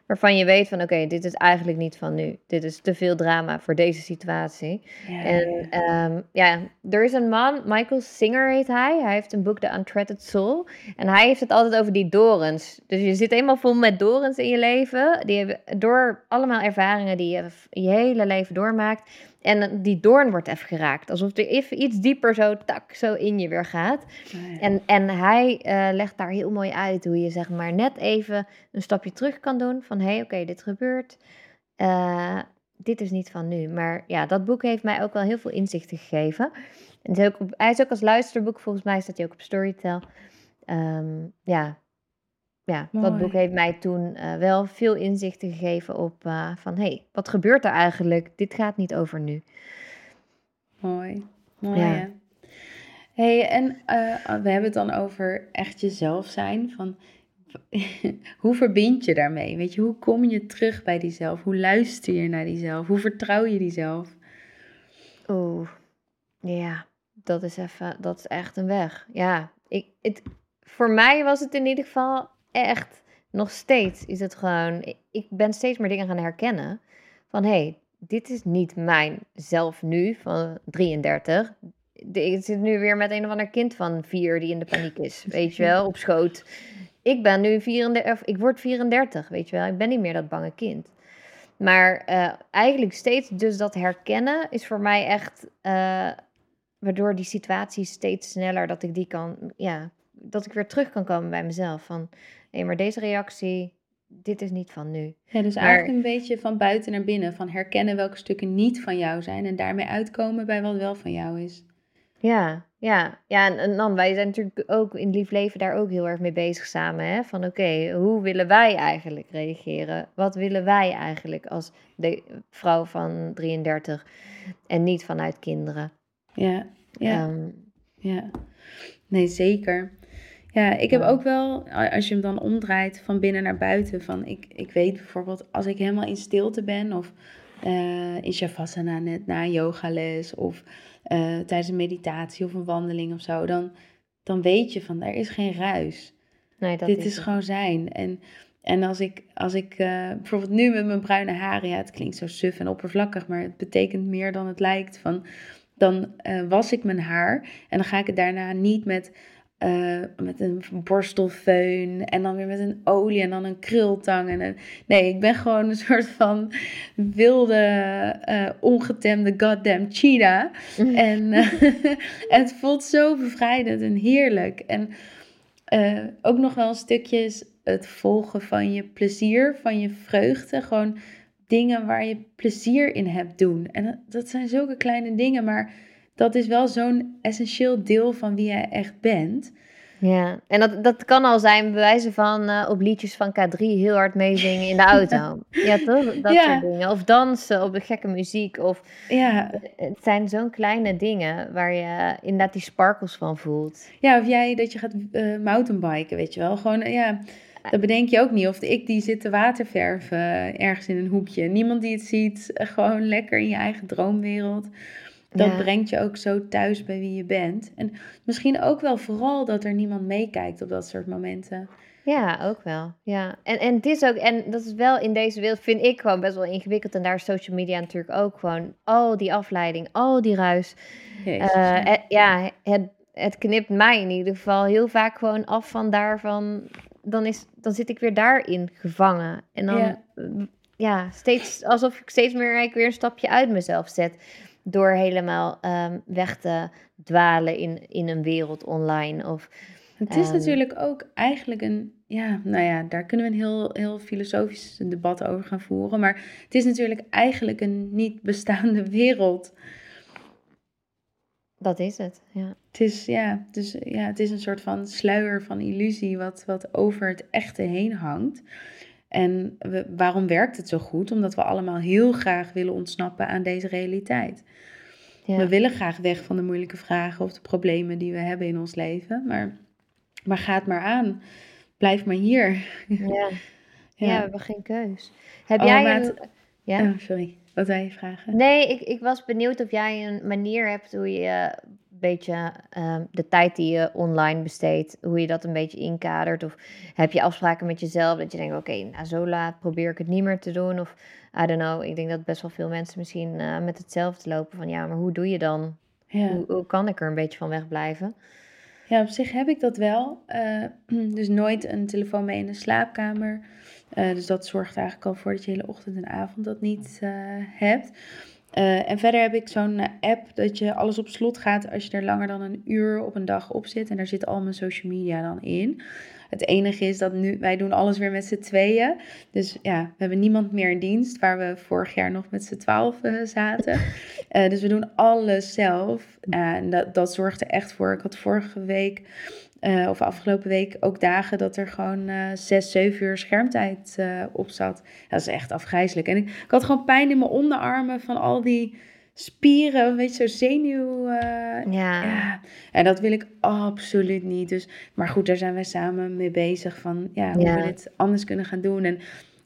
waarvan je weet van oké, dit is eigenlijk niet van nu. Dit is te veel drama voor deze situatie. Ja, en ja. Um, ja, er is een man, Michael Singer heet hij. Hij heeft een boek, The Untreated Soul. En hij heeft het altijd over die dorens. Dus je zit helemaal vol met dorens in je leven. Die hebben door allemaal ervaringen die je je hele leven doormaakt. En die doorn wordt even geraakt. Alsof er even iets dieper zo, tak, zo in je weer gaat. Oh en, en hij uh, legt daar heel mooi uit hoe je zeg maar net even een stapje terug kan doen. Van hé, hey, oké, dit gebeurt. Uh, dit is niet van nu. Maar ja, dat boek heeft mij ook wel heel veel inzichten gegeven. En is ook, hij is ook als luisterboek, volgens mij staat hij ook op Storytel. Um, ja, ja, dat boek heeft mij toen uh, wel veel inzichten gegeven op uh, van hé, hey, wat gebeurt er eigenlijk? Dit gaat niet over nu. Mooi, mooi. Ja. hey, en uh, we hebben het dan over echt jezelf zijn. Van, hoe verbind je daarmee? Weet je, hoe kom je terug bij diezelf? Hoe luister je naar diezelf? Hoe vertrouw je diezelf? Oeh, Ja, dat is even, dat is echt een weg. Ja, ik, het, voor mij was het in ieder geval echt, nog steeds is het gewoon, ik, ben steeds meer dingen gaan herkennen. Van hé, hey, dit is niet mijn zelf nu van 33. Ik zit nu weer met een of ander kind van vier die in de paniek is, weet je wel, op schoot. Ik ben nu 34, ik word 34, weet je wel. Ik ben niet meer dat bange kind. Maar uh, eigenlijk steeds dus dat herkennen is voor mij echt, uh, waardoor die situatie steeds sneller, dat ik die kan, ja, dat ik weer terug kan komen bij mezelf. Van, hé, maar deze reactie, dit is niet van nu. Ja, dus eigenlijk een beetje van buiten naar binnen. Van herkennen welke stukken niet van jou zijn en daarmee uitkomen bij wat wel van jou is. Ja, ja, ja. En, dan, wij zijn natuurlijk ook in lief leven daar ook heel erg mee bezig samen. Hè? Van oké, hoe willen wij eigenlijk reageren? Wat willen wij eigenlijk als de vrouw van 33 en niet vanuit kinderen? Ja, ja. Ehm, ja. Nee, zeker. Ja, ik heb ook wel, als je hem dan omdraait van binnen naar buiten, van ik, ik weet bijvoorbeeld als ik helemaal in stilte ben of uh, in Shavasana net na een yogales of uh, tijdens een meditatie of een wandeling of zo, dan, dan weet je van er is geen ruis. Nee, dat Dit is, gewoon zijn. En, en als ik, als ik uh, bijvoorbeeld nu met mijn bruine haren, ja, het klinkt zo suf en oppervlakkig, maar het betekent meer dan het lijkt. Van, dan was ik mijn haar en dan ga ik het daarna niet met uh, met een borstelfeun en dan weer met een olie en dan een krultang. En een... Nee, ik ben gewoon een soort van wilde, uh, ongetemde goddamn cheetah. en uh, het voelt zo bevrijdend en heerlijk. En ook nog wel een stukje het volgen van je plezier, van je vreugde. Gewoon dingen waar je plezier in hebt doen. En dat zijn zulke kleine dingen, maar dat is wel zo'n essentieel deel van wie jij echt bent. Ja, en dat, dat kan al zijn bewijzen van uh, op liedjes van K3 heel hard meezingen in de auto. ja, toch? Dat soort dingen. Of dansen op de gekke muziek. Of, ja. Het zijn zo'n kleine dingen waar je inderdaad die sparkles van voelt. Ja, of jij dat je gaat uh, mountainbiken, weet je wel. Gewoon, uh, ja, dat bedenk je ook niet. Of ik die zit te waterverven ergens in een hoekje. Niemand die het ziet. Gewoon lekker in je eigen droomwereld. Dat brengt je ook zo thuis bij wie je bent. En misschien ook wel vooral dat er niemand meekijkt op dat soort momenten. Ja, ook wel. Ja. En, en het is ook, en dat is wel in deze wereld, vind ik gewoon best wel ingewikkeld. En daar is social media natuurlijk ook gewoon al die afleiding, al die ruis. Jezus, uh, ja, het, het knipt mij in ieder geval heel vaak gewoon af van daarvan. Dan, is, dan zit ik weer daarin gevangen. En dan, ja, ja steeds alsof ik steeds meer eigenlijk weer een stapje uit mezelf zet door helemaal um, weg te dwalen in, in een wereld online. Of, het is ehm, natuurlijk ook eigenlijk een, ja, nou ja, daar kunnen we een heel, heel filosofisch debat over gaan voeren. Maar het is natuurlijk eigenlijk een niet bestaande wereld. Dat is het, ja. Het is, ja, dus, ja, het is een soort van sluier van illusie wat, wat over het echte heen hangt. En we, waarom werkt het zo goed? Omdat we allemaal heel graag willen ontsnappen aan deze realiteit. Ja. We willen graag weg van de moeilijke vragen of de problemen die we hebben in ons leven. Maar, maar ga het maar aan. Blijf maar hier. Ja, ja. we hebben geen keus. Heb oh, jij een... Ja? Oh, sorry, wat wij je vragen? Nee, ik, ik was benieuwd of jij een manier hebt hoe je beetje ehm, de tijd die je online besteedt, hoe je dat een beetje inkadert? Of heb je afspraken met jezelf dat je denkt, oké, nou zo laat probeer ik het niet meer te doen? Of, I don't know, ik denk dat best wel veel mensen misschien uh, met hetzelfde lopen van, ja, maar hoe doe je dan? Ja. Hoe, hoe, kan ik er een beetje van wegblijven? Ja, op zich heb ik dat wel. Uh, dus nooit een telefoon mee in de slaapkamer. Uh, dus dat zorgt eigenlijk al voor dat je hele ochtend en avond dat niet hebt. Uh, en verder heb ik zo'n eh, app dat je alles op slot gaat als je er langer dan een uur op een dag op zit. En daar zit al mijn social media dan in. Het enige is dat nu, wij doen alles weer met z'n tweeën. Dus ja, we hebben niemand meer in dienst, waar we vorig jaar nog met z'n twaalf uh, zaten. dus we doen alles zelf. en dat, dat zorgt er echt voor. Ik had vorige week uh, of afgelopen week ook dagen dat er gewoon uh, zes, zeven uur schermtijd uh, op zat. Dat is echt afgrijzelijk. En ik, ik, had gewoon pijn in mijn onderarmen van al die spieren, weet je, zo zenuw. Ja. ja. En dat wil ik absoluut niet. Dus, maar goed, daar zijn wij samen mee bezig van ja, hoe we dit anders kunnen gaan doen. En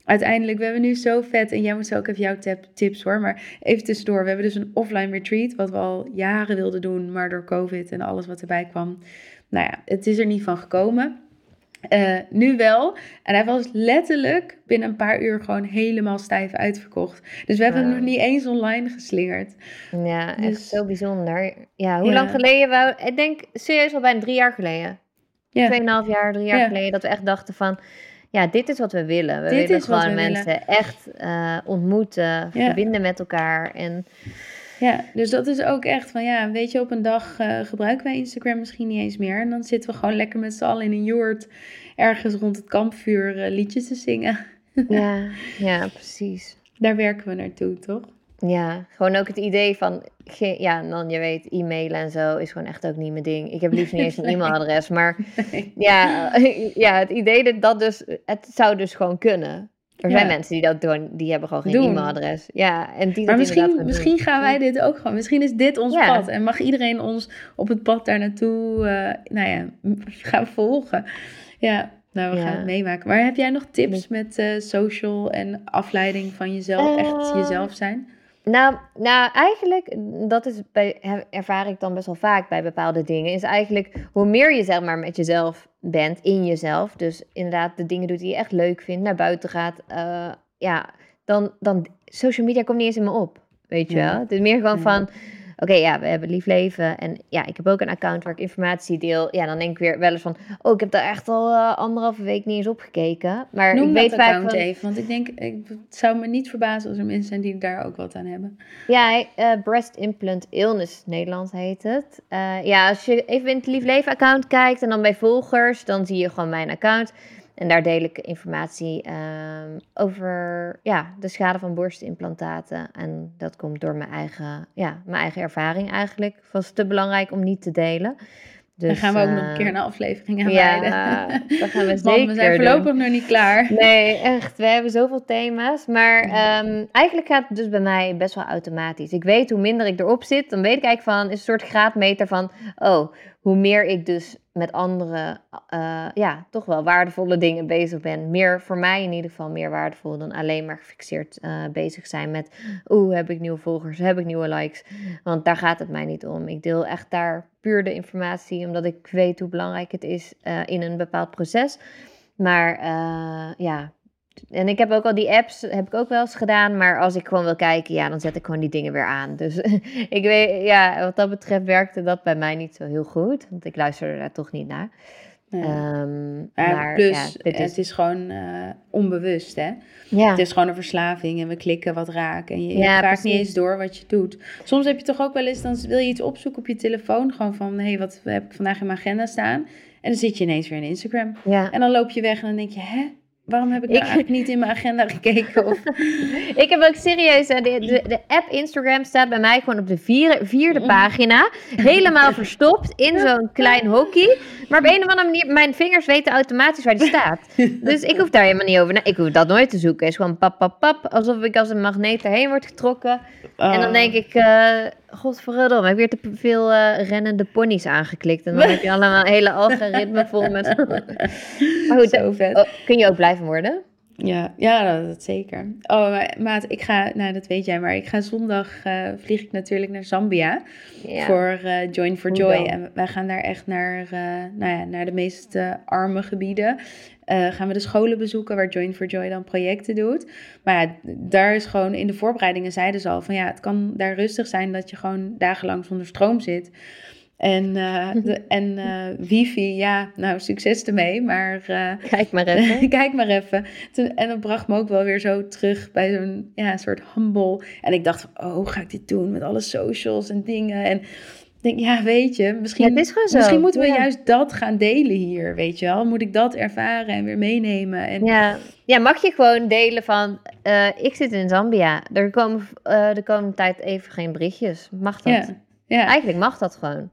uiteindelijk, we hebben nu zo vet. En jij moet zo ook even jouw tips hoor. Maar even tussendoor. We hebben dus een offline retreat. Wat we al jaren wilden doen. Maar door COVID en alles wat erbij kwam. Nou ja, het is er niet van gekomen. Uh, nu wel. En hij was letterlijk binnen een paar uur gewoon helemaal stijf uitverkocht. Dus we hebben hem nog niet eens online geslingerd. Ja, echt dus zo bijzonder. Ja, hoe lang geleden? Wou, ik denk serieus al bijna drie jaar geleden. Ja. Tweeënhalf jaar, drie jaar geleden. Dat we echt dachten van, ja, dit is wat we willen. We dit willen gewoon mensen echt uh, ontmoeten, verbinden met elkaar. En ja, dus dat is ook echt van ja, weet je, op een dag uh, gebruiken wij Instagram misschien niet eens meer. En dan zitten we gewoon lekker met z'n allen in een joert ergens rond het kampvuur uh, liedjes te zingen. Ja, ja, precies. Daar werken we naartoe, toch? Ja, gewoon ook het idee van, ja, dan je weet, e-mailen en zo is gewoon echt ook niet mijn ding. Ik heb liefst niet eens een e-mailadres, maar ja, ja, het idee dat dat dus, het zou dus gewoon kunnen. Er zijn mensen die dat doen, die hebben gewoon geen e-mailadres. Ja, en die maar misschien, misschien gaan wij dit ook gewoon. Misschien is dit ons pad. En mag iedereen ons op het pad daar naartoe, uh, nou ja, gaan volgen. Ja, nou, we gaan het meemaken. Maar heb jij nog tips met uh, social en afleiding van jezelf, echt eh, jezelf zijn? Nou, nou, eigenlijk, dat is bij, ervaar ik dan best wel vaak bij bepaalde dingen, is eigenlijk hoe meer je zeg maar met jezelf bent, in jezelf, dus inderdaad de dingen doet die je echt leuk vindt, naar buiten gaat, uh, ja, dan, dan, social media komt niet eens in me op, weet je wel. Het is meer gewoon van, oké, ja, we hebben lief leven. En ja, ik heb ook een account waar ik informatie deel. Ja, dan denk ik weer wel eens van, oh, ik heb daar echt al uh, anderhalve week niet eens op gekeken. Maar Noem ik weet account van... even, want ik denk, ik, het zou me niet verbazen als er mensen zijn die daar ook wat aan hebben. Ja, uh, Breast Implant Illness Nederland heet het. Uh, ja, als je even in het lief leven account kijkt en dan bij volgers, dan zie je gewoon mijn account. En daar deel ik informatie uh, over ja, de schade van borstimplantaten. En dat komt door mijn eigen, ja, mijn eigen ervaring eigenlijk. Het was te belangrijk om niet te delen. Dus, dan gaan we ook nog een keer een aflevering aan ja, wijden. dat gaan we zeker we zijn voorlopig nog niet klaar. Nee, echt. We hebben zoveel thema's. Maar um, eigenlijk gaat het dus bij mij best wel automatisch. Ik weet hoe minder ik erop zit, dan weet ik eigenlijk van... is een soort graadmeter van... oh, hoe meer ik dus met andere, uh, ja, toch wel waardevolle dingen bezig ben. Meer voor mij in ieder geval meer waardevol dan alleen maar gefixeerd uh, bezig zijn met, oeh, heb ik nieuwe volgers, heb ik nieuwe likes. Want daar gaat het mij niet om. Ik deel echt daar puur de informatie, omdat ik weet hoe belangrijk het is uh, in een bepaald proces. Maar ja, en ik heb ook al die apps, heb ik ook wel eens gedaan. Maar als ik gewoon wil kijken, ja, dan zet ik gewoon die dingen weer aan. Dus ik weet, ja, wat dat betreft werkte dat bij mij niet zo heel goed. Want ik luisterde daar toch niet naar. Um, maar, plus, ja, is... het is gewoon uh, onbewust, hè? Ja. Het is gewoon een verslaving en we klikken wat raak. En je, ja, raakt niet eens door wat je doet. Soms heb je toch ook wel eens, dan wil je iets opzoeken op je telefoon. Gewoon van, hé, hey, wat heb ik vandaag in mijn agenda staan? En dan zit je ineens weer in Instagram. Ja. En dan loop je weg en dan denk je, hè? Waarom heb ik, ik eigenlijk niet in mijn agenda gekeken? Of... ik heb ook serieus, de, de, de, app Instagram staat bij mij gewoon op de vierde, vierde mm. pagina. Helemaal verstopt in zo'n klein hockey. Maar op een of andere manier, mijn vingers weten automatisch waar die staat. Dus ik hoef daar helemaal niet over. ik hoef dat nooit te zoeken. Het is gewoon pap, pap, pap. Alsof ik als een magneet erheen word getrokken. En dan oh. denk ik, uh, godverdomme, ik heb weer te veel uh, rennende ponies aangeklikt. En dan heb je allemaal een hele algoritme vol met... maar goed, Zo vet. Oh, kun je ook blijven worden? Ja, ja dat, zeker. Oh, maat, ik ga, nou dat weet jij, maar ik ga zondag uh, vlieg ik natuurlijk naar Zambia voor uh, Join for Joy. En wij gaan daar echt naar, uh, nou ja, naar de meest arme gebieden. Gaan we de scholen bezoeken waar Join for Joy dan projecten doet. Maar ja, daar is gewoon in de voorbereidingen zeiden ze al van ja, het kan daar rustig zijn dat je gewoon dagenlang zonder stroom zit. En, uh, de, en uh, wifi, ja, nou, succes ermee, maar... Uh, kijk maar even. kijk maar even. Toen, en dat bracht me ook wel weer zo terug bij zo'n ja, soort humble. En ik dacht, oh, hoe ga ik dit doen met alle socials en dingen? En denk, ja, weet je, misschien, misschien moeten we juist dat gaan delen hier, weet je wel? Moet ik dat ervaren en weer meenemen? En... Ja. ja, mag je gewoon delen van, ik zit in Zambia, er komen de komende tijd even geen berichtjes. Mag dat? Ja. Ja. Eigenlijk mag dat gewoon.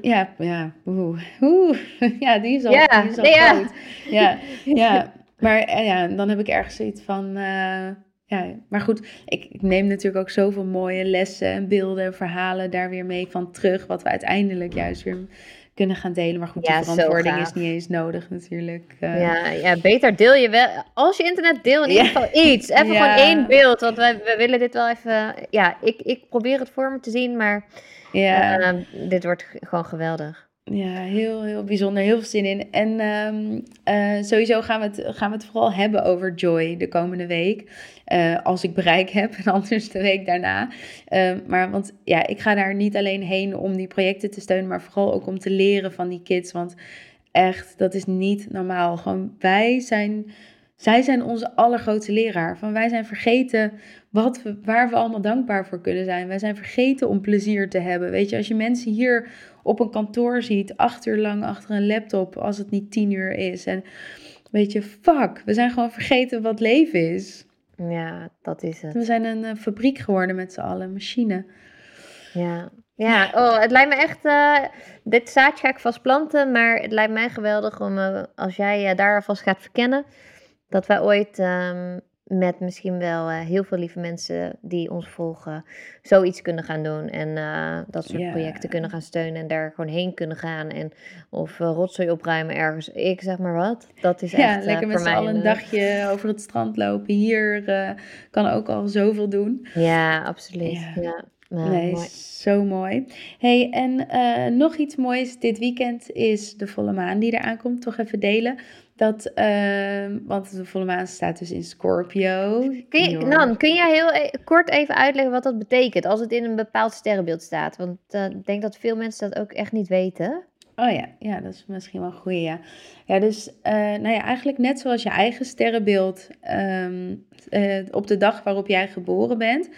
Ja, ja, oeh, oeh, ja, die is al, ja, die is al ja. Groot. Ja, ja, maar eh, ja, dan heb ik ergens zoiets van, uh, ja, maar goed, ik, ik, neem natuurlijk ook zoveel mooie lessen en beelden en verhalen daar weer mee van terug, wat we uiteindelijk juist weer kunnen gaan delen. Maar goed, Ja, zo verantwoording is niet eens nodig natuurlijk. Eh, Ja, ja, beter deel je wel. Als je internet deel in ieder Ja. geval iets. Even Ja. gewoon één beeld. Want wij, we willen dit wel even. Ja, ik, ik probeer het voor me te zien. Maar ja. eh, dit wordt gewoon geweldig. Ja, heel, heel bijzonder. Heel veel zin in. En ehm, eh, sowieso gaan we, het, gaan we het vooral hebben over Joy de komende week. Eh, als ik bereik heb en anders de week daarna. Ehm, maar want ja, ik ga daar niet alleen heen om die projecten te steunen, maar vooral ook om te leren van die kids. Want echt, dat is niet normaal. Gewoon wij zijn, zij zijn onze allergrootste leraar. Van wij zijn vergeten wat waar we allemaal dankbaar voor kunnen zijn. Wij zijn vergeten om plezier te hebben. Weet je, als je mensen hier op een kantoor ziet, acht uur lang achter een laptop, als het niet tien uur is. En weet je, fuck, we zijn gewoon vergeten wat leven is. Ja, dat is het. We zijn een eh, fabriek geworden met z'n allen, machine. Ja. Ja, oh, het lijkt me echt. eh, dit zaadje ga ik vast planten. Maar het lijkt mij geweldig om. eh, als jij daar alvast gaat verkennen. dat wij ooit. ehm, met misschien wel eh, heel veel lieve mensen die ons volgen. zoiets kunnen gaan doen. En eh, dat soort projecten kunnen gaan steunen. En daar gewoon heen kunnen gaan. En, of eh, rotzooi opruimen ergens. Ik zeg maar wat. Dat is Ja, echt. lekker met voor z'n mij allen een dagje over het strand lopen. Hier kan ook al zoveel doen. Ja, absoluut. Ja. Ja. Nou, nee, mooi. zo mooi. hey, en nog iets moois dit weekend is de volle maan die eraan komt. Toch even delen. Dat, eh, want de volle maan staat dus in Scorpio. Kun je, Your- Nan, kun jij heel e- kort even uitleggen wat dat betekent als het in een bepaald sterrenbeeld staat? Want eh, ik denk dat veel mensen dat ook echt niet weten. Oh ja, ja, dat is misschien wel een goeie, ja. Ja, dus eh, nou ja, eigenlijk net zoals je eigen sterrenbeeld ehm, eh, op de dag waarop jij geboren bent.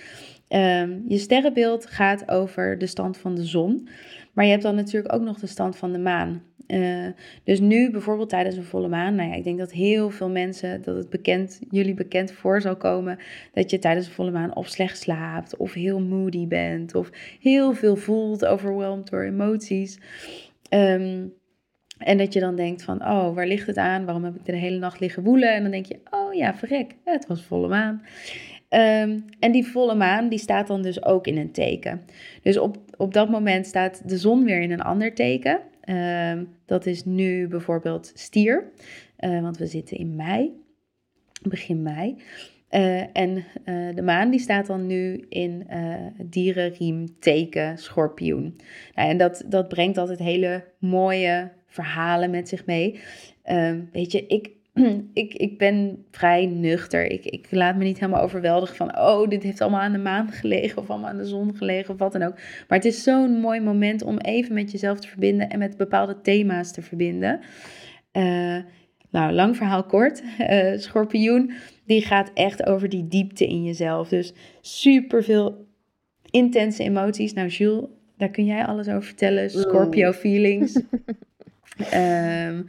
Ehm, je sterrenbeeld gaat over de stand van de zon. Maar je hebt dan natuurlijk ook nog de stand van de maan. Eh, dus nu bijvoorbeeld tijdens een volle maan, nou ja, ik denk dat heel veel mensen, dat het bekend, jullie bekend voor zal komen, dat je tijdens een volle maan of slecht slaapt, of heel moody bent, of heel veel voelt, overwhelmed door emoties. Ehm, en dat je dan denkt van, oh, waar ligt het aan? Waarom heb ik de hele nacht liggen woelen? En dan denk je, oh ja, verrek, het was volle maan. Ehm, en die volle maan, die staat dan dus ook in een teken. Dus op, op dat moment staat de zon weer in een ander teken. Ehm, dat is nu bijvoorbeeld stier, Eh, want we zitten in mei, begin mei. Eh, en eh, de maan die staat dan nu in dierenriem teken schorpioen. Nou, en dat, dat brengt altijd hele mooie verhalen met zich mee. Ehm, weet je, ik, ik, ik ben vrij nuchter. Ik, ik laat me niet helemaal overweldigen van... oh, dit heeft allemaal aan de maan gelegen... of allemaal aan de zon gelegen of wat dan ook. Maar het is zo'n mooi moment om even met jezelf te verbinden... en met bepaalde thema's te verbinden. Eh, nou, lang verhaal kort. Eh, schorpioen, die gaat echt over die diepte in jezelf. Dus super veel intense emoties. Nou, Jules, daar kun jij alles over vertellen. Scorpio feelings. Ehm,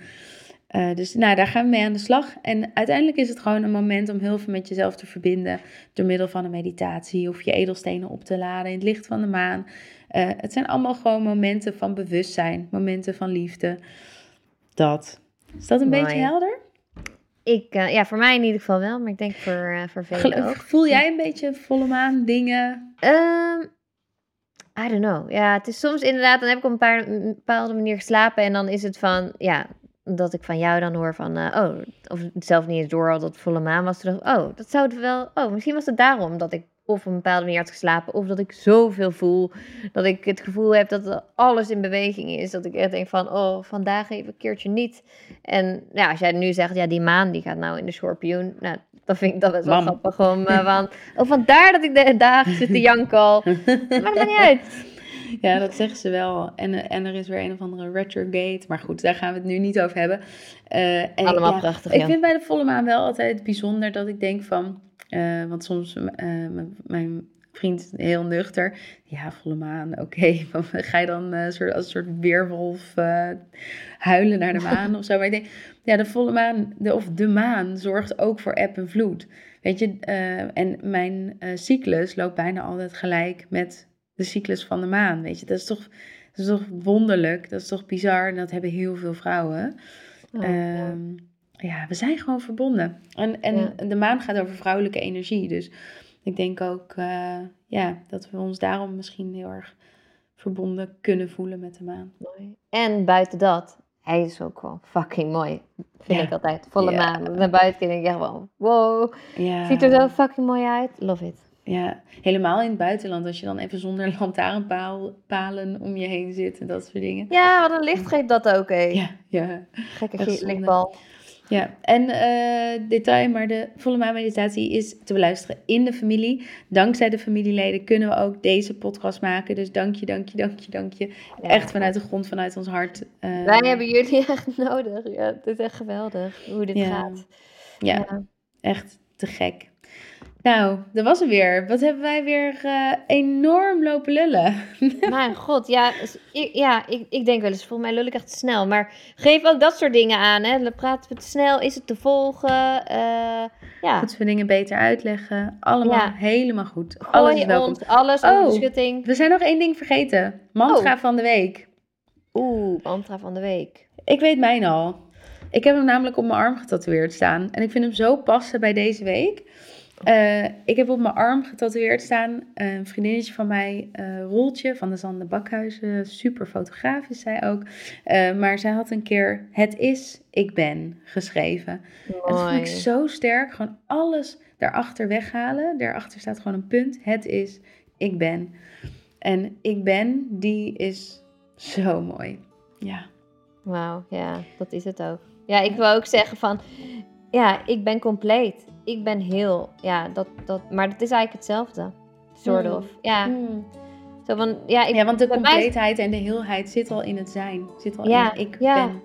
eh, dus nou, daar gaan we mee aan de slag. En uiteindelijk is het gewoon een moment om heel veel met jezelf te verbinden. Door middel van een meditatie of je edelstenen op te laden in het licht van de maan. Eh, het zijn allemaal gewoon momenten van bewustzijn, momenten van liefde. Dat. Is dat een Mooi. beetje helder? Ik, eh, ja, voor mij in ieder geval wel, maar ik denk voor, eh voor velen ook. Voel jij een beetje volle maan dingen? Ehm, I don't know. Ja, het is soms inderdaad, dan heb ik op een, paar, een bepaalde manier geslapen en dan is het van, ja, dat ik van jou dan hoor van, eh, oh, of zelf niet eens door had dat volle maan was. Toen dacht ik, oh, dat zou het wel, oh, misschien was het daarom dat ik of een bepaalde manier had geslapen, of dat ik zoveel voel, dat ik het gevoel heb dat alles in beweging is. Dat ik echt denk van, oh, vandaag even een keertje niet. En ja, als jij nu zegt, ja, die maan die gaat nou in de schorpioen, nou, dan vind ik dat best wel grappig om, eh, van, oh, vandaar dat ik de dagen zit te janken al. Maar dat maakt niet uit. Ja, dat zeggen ze wel. En, eh, en er is weer een of andere retrograde. Maar goed, daar gaan we het nu niet over hebben. Eh, en Allemaal ja, prachtig, Ik vind bij de volle maan wel altijd bijzonder dat ik denk van... eh, want soms, mijn, vriend heel nuchter. Ja, volle maan, oké. Ga je dan soort, als een soort weerwolf huilen naar de maan of zo? Maar ik denk, ja, de volle maan, de, of de maan, zorgt ook voor eb en vloed. Weet je, en mijn cyclus loopt bijna altijd gelijk met de cyclus van de maan. Weet je, dat is toch, dat is toch wonderlijk, dat is toch bizar. En dat hebben heel veel vrouwen. Oh, ja. Ehm, ja, we zijn gewoon verbonden. En, en Ja. de maan gaat over vrouwelijke energie. Dus ik denk ook eh, ja, dat we ons daarom misschien heel erg verbonden kunnen voelen met de maan. Mooi. En buiten dat, hij is ook wel fucking mooi. Vind Ja. ik altijd. Volle Ja. maan. Naar buiten kijk ik wel, wow. Ja. Ziet er zo fucking mooi uit. Love it. Ja, helemaal in het buitenland. Als je dan even zonder lantaarnpalen om je heen zit en dat soort dingen. Ja, wat een licht geeft dat ook, hé. Ja, ja. Gekke lichtbal. Ja, en eh, detail, maar de volle maanmeditatie is te beluisteren in de familie. Dankzij de familieleden kunnen we ook deze podcast maken. Dus dank je, dank je, dank je, dank je. Ja. Echt vanuit de grond, vanuit ons hart. eh, Wij hebben jullie echt nodig. Ja, het is echt geweldig hoe dit Ja. gaat. Ja, echt te gek. Nou, dat was het weer. Wat hebben wij weer eh, enorm lopen lullen. Mijn god, ja, ik, ja ik, ik denk wel eens, volgens mij lul ik echt te snel. Maar geef ook dat soort dingen aan, hè. Dan Praten we te snel, is het te volgen? eh, ja, Moeten we dingen beter uitleggen. Allemaal Ja. helemaal goed. Alles is welkom. ons alles Oh. de schutting. We zijn nog één ding vergeten. Mantra Oh. van de week. Oeh, mantra van de week. Ik weet mijn al. Ik heb hem namelijk op mijn arm getatoeëerd staan. En ik vind hem zo passen bij deze week. Eh, ik heb op mijn arm getatoeëerd staan eh, een vriendinnetje van mij, eh Roltje van de Zande Bakhuizen. Super fotograaf is zij ook. Maar zij had een keer Het is, ik ben geschreven. En dat vond ik zo sterk. Gewoon alles daarachter weghalen. Daarachter staat gewoon een punt. Het is, ik ben. En ik ben, die is zo mooi. Ja. Wauw, ja, dat is het ook. Ja, ik wil ook zeggen van, ja, ik ben compleet. Ik ben heel, ja, dat, dat, maar dat is eigenlijk hetzelfde. Sort Mm. of. Ja, zo van, ja, ik, Ja, want de mij- compleetheid en de heelheid zit al in het zijn. Zit al Ja, in ik ja. ben.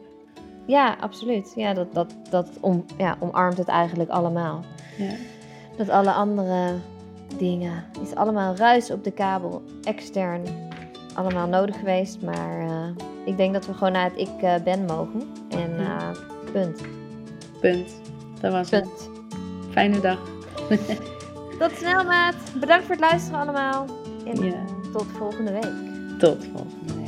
ja, absoluut. Ja, dat, dat, dat om, ja, omarmt het eigenlijk allemaal. Ja. Dat alle andere dingen, is allemaal ruis op de kabel, extern, allemaal nodig geweest. Maar eh, ik denk dat we gewoon naar het ik eh, ben mogen. En Ja. eh, punt. Punt. Dat was het. Fijne dag. Tot snel, maat. Bedankt voor het luisteren allemaal. En Ja. tot volgende week. Tot volgende week.